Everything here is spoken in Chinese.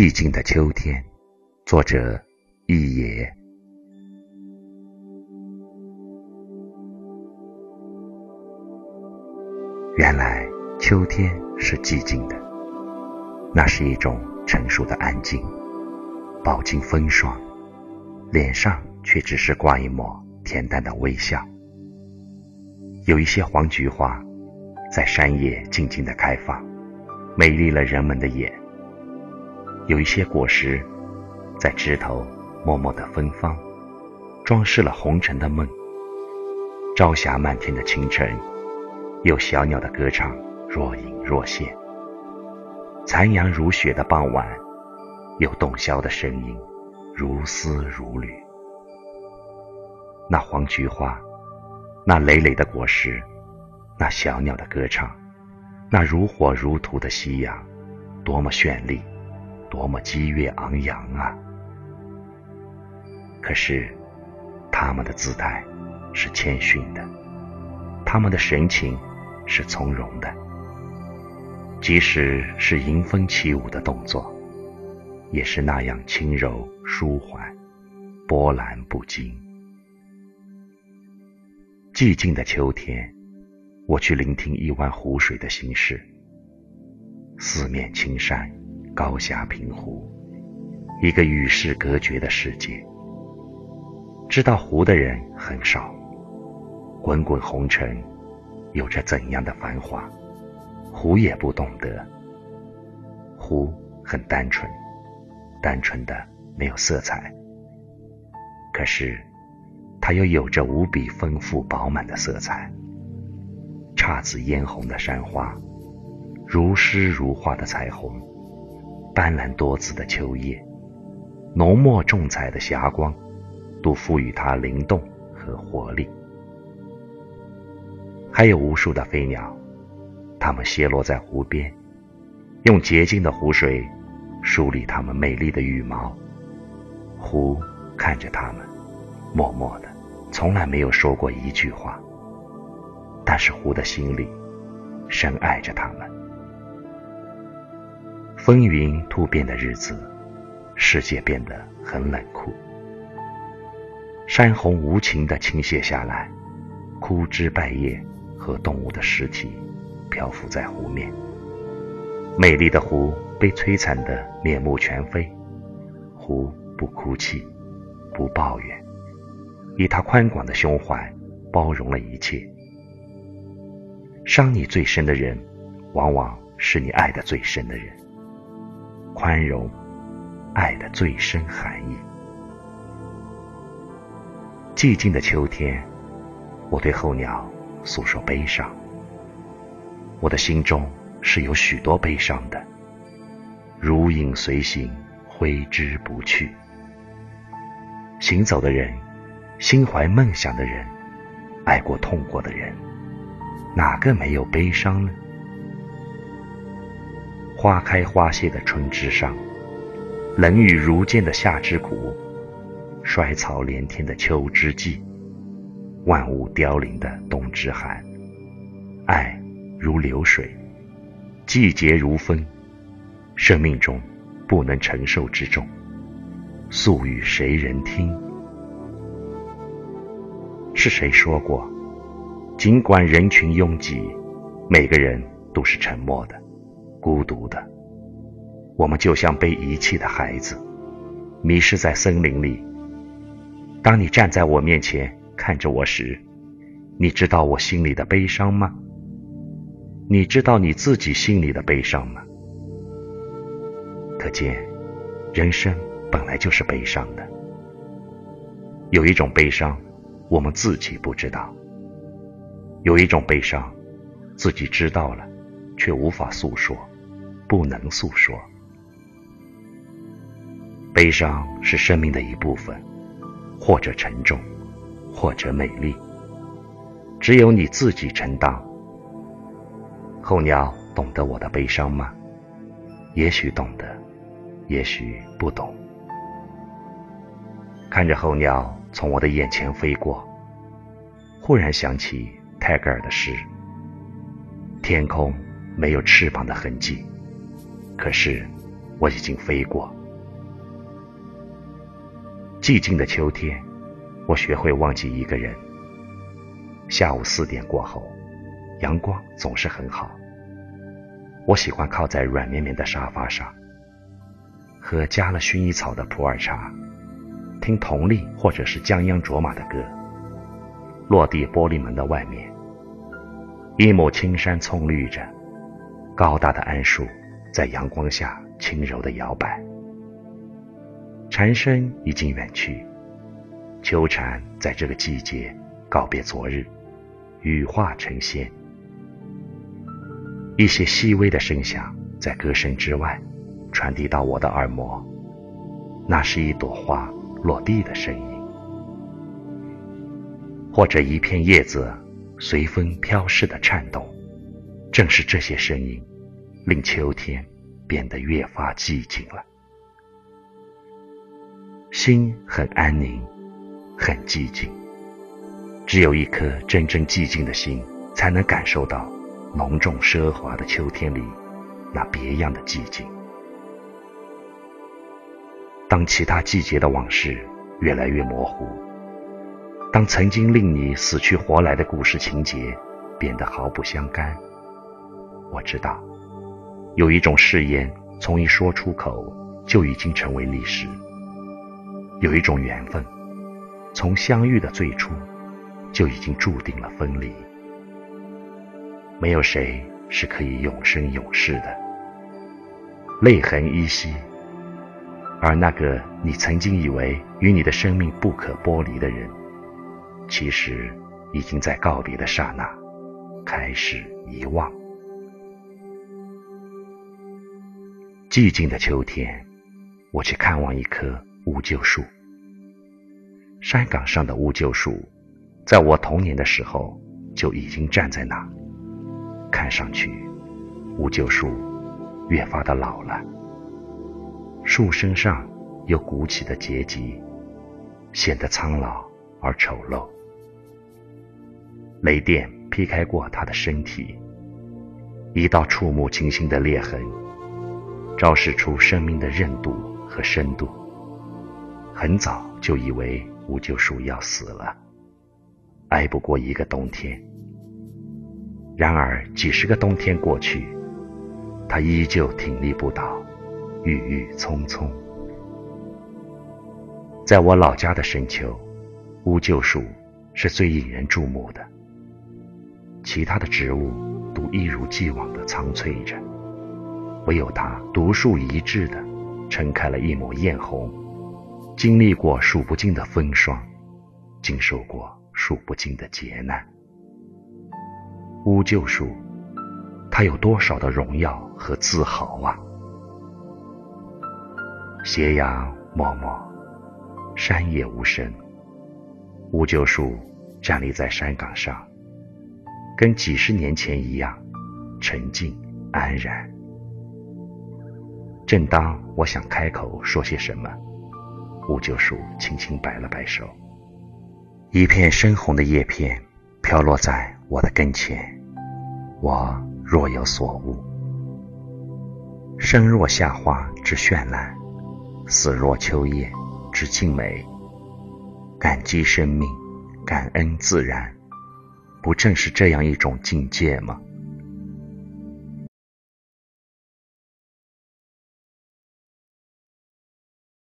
寂静的秋天，作者一野。原来秋天是寂静的，那是一种成熟的安静，饱经风霜，脸上却只是挂一抹恬淡的微笑。有一些黄菊花，在山野静静的开放，美丽了人们的眼；有一些果实，在枝头默默的芬芳，装饰了红尘的梦。朝霞漫天的清晨，有小鸟的歌唱若隐若现；残阳如血的傍晚，有洞箫的声音如丝如缕。那黄菊花。那累累的果实，那小鸟的歌唱，那如火如荼的夕阳，多么绚丽，多么激越昂扬啊！可是，他们的姿态是谦逊的，他们的神情是从容的，即使是迎风起舞的动作，也是那样轻柔舒缓，波澜不惊。寂静的秋天，我去聆听一湾湖水的心事。四面青山，高峡平湖，一个与世隔绝的世界。知道湖的人很少。滚滚红尘，有着怎样的繁华，湖也不懂得。湖很单纯，单纯的没有色彩。可是。它又有着无比丰富饱满的色彩，姹紫嫣红的山花，如诗如画的彩虹，斑斓多姿的秋叶，浓墨重彩的霞光，都赋予它灵动和活力。还有无数的飞鸟，它们歇落在湖边，用洁净的湖水梳理它们美丽的羽毛。湖看着它们。默默的，从来没有说过一句话。但是湖的心里，深爱着他们。风云突变的日子，世界变得很冷酷。山洪无情的倾泻下来，枯枝败叶和动物的尸体漂浮在湖面。美丽的湖被摧残的面目全非，湖不哭泣，不抱怨。以他宽广的胸怀，包容了一切。伤你最深的人，往往是你爱的最深的人。宽容，爱的最深含义。寂静的秋天，我对候鸟诉说悲伤。我的心中是有许多悲伤的，如影随形，挥之不去。行走的人。心怀梦想的人，爱过痛过的人，哪个没有悲伤呢？花开花谢的春之上，冷雨如剑的夏之谷，衰草连天的秋之际，万物凋零的冬之寒。爱如流水，季节如风，生命中不能承受之重，诉与谁人听？是谁说过，尽管人群拥挤，每个人都是沉默的、孤独的。我们就像被遗弃的孩子，迷失在森林里。当你站在我面前看着我时，你知道我心里的悲伤吗？你知道你自己心里的悲伤吗？可见，人生本来就是悲伤的。有一种悲伤。我们自己不知道，有一种悲伤，自己知道了，却无法诉说，不能诉说。悲伤是生命的一部分，或者沉重，或者美丽，只有你自己承担。候鸟懂得我的悲伤吗？也许懂得，也许不懂。看着候鸟。从我的眼前飞过，忽然想起泰戈尔的诗：“天空没有翅膀的痕迹，可是我已经飞过。寂静的秋天，我学会忘记一个人。下午四点过后，阳光总是很好。我喜欢靠在软绵绵的沙发上，喝加了薰衣草的普洱茶，听佟丽或者是江央卓玛的歌。落地玻璃门的外面，一抹青山葱绿着，高大的桉树在阳光下轻柔的摇摆。蝉声已经远去，秋蝉在这个季节告别昨日，羽化成仙。一些细微的声响在歌声之外传递到我的耳膜，那是一朵花落地的声音。或者一片叶子随风飘逝的颤动，正是这些声音，令秋天变得越发寂静了。心很安宁，很寂静。只有一颗真正寂静的心，才能感受到浓重奢华的秋天里那别样的寂静。当其他季节的往事越来越模糊。当曾经令你死去活来的故事情节变得毫不相干，我知道，有一种誓言从一说出口就已经成为历史；有一种缘分，从相遇的最初就已经注定了分离。没有谁是可以永生永世的，泪痕依稀，而那个你曾经以为与你的生命不可剥离的人。其实，已经在告别的刹那，开始遗忘。寂静的秋天，我去看望一棵乌桕树。山岗上的乌桕树，在我童年的时候就已经站在那。看上去，乌桕树越发的老了，树身上有鼓起的结节，显得苍老而丑陋。雷电劈开过他的身体，一道触目惊心的裂痕，昭示出生命的韧度和深度。很早就以为乌桕树要死了，挨不过一个冬天。然而几十个冬天过去，它依旧挺立不倒，郁郁葱葱。在我老家的深秋，乌桕树是最引人注目的。其他的植物都一如既往的苍翠着，唯有它独树一帜的撑开了一抹艳红。经历过数不尽的风霜，经受过数不尽的劫难。乌桕树，它有多少的荣耀和自豪啊！斜阳脉脉，山野无声。乌桕树站立在山岗上。跟几十年前一样，沉静安然。正当我想开口说些什么，乌桕树轻轻摆了摆手，一片深红的叶片飘落在我的跟前，我若有所悟。生若夏花之绚烂，死若秋叶之静美。感激生命，感恩自然。不正是这样一种境界吗？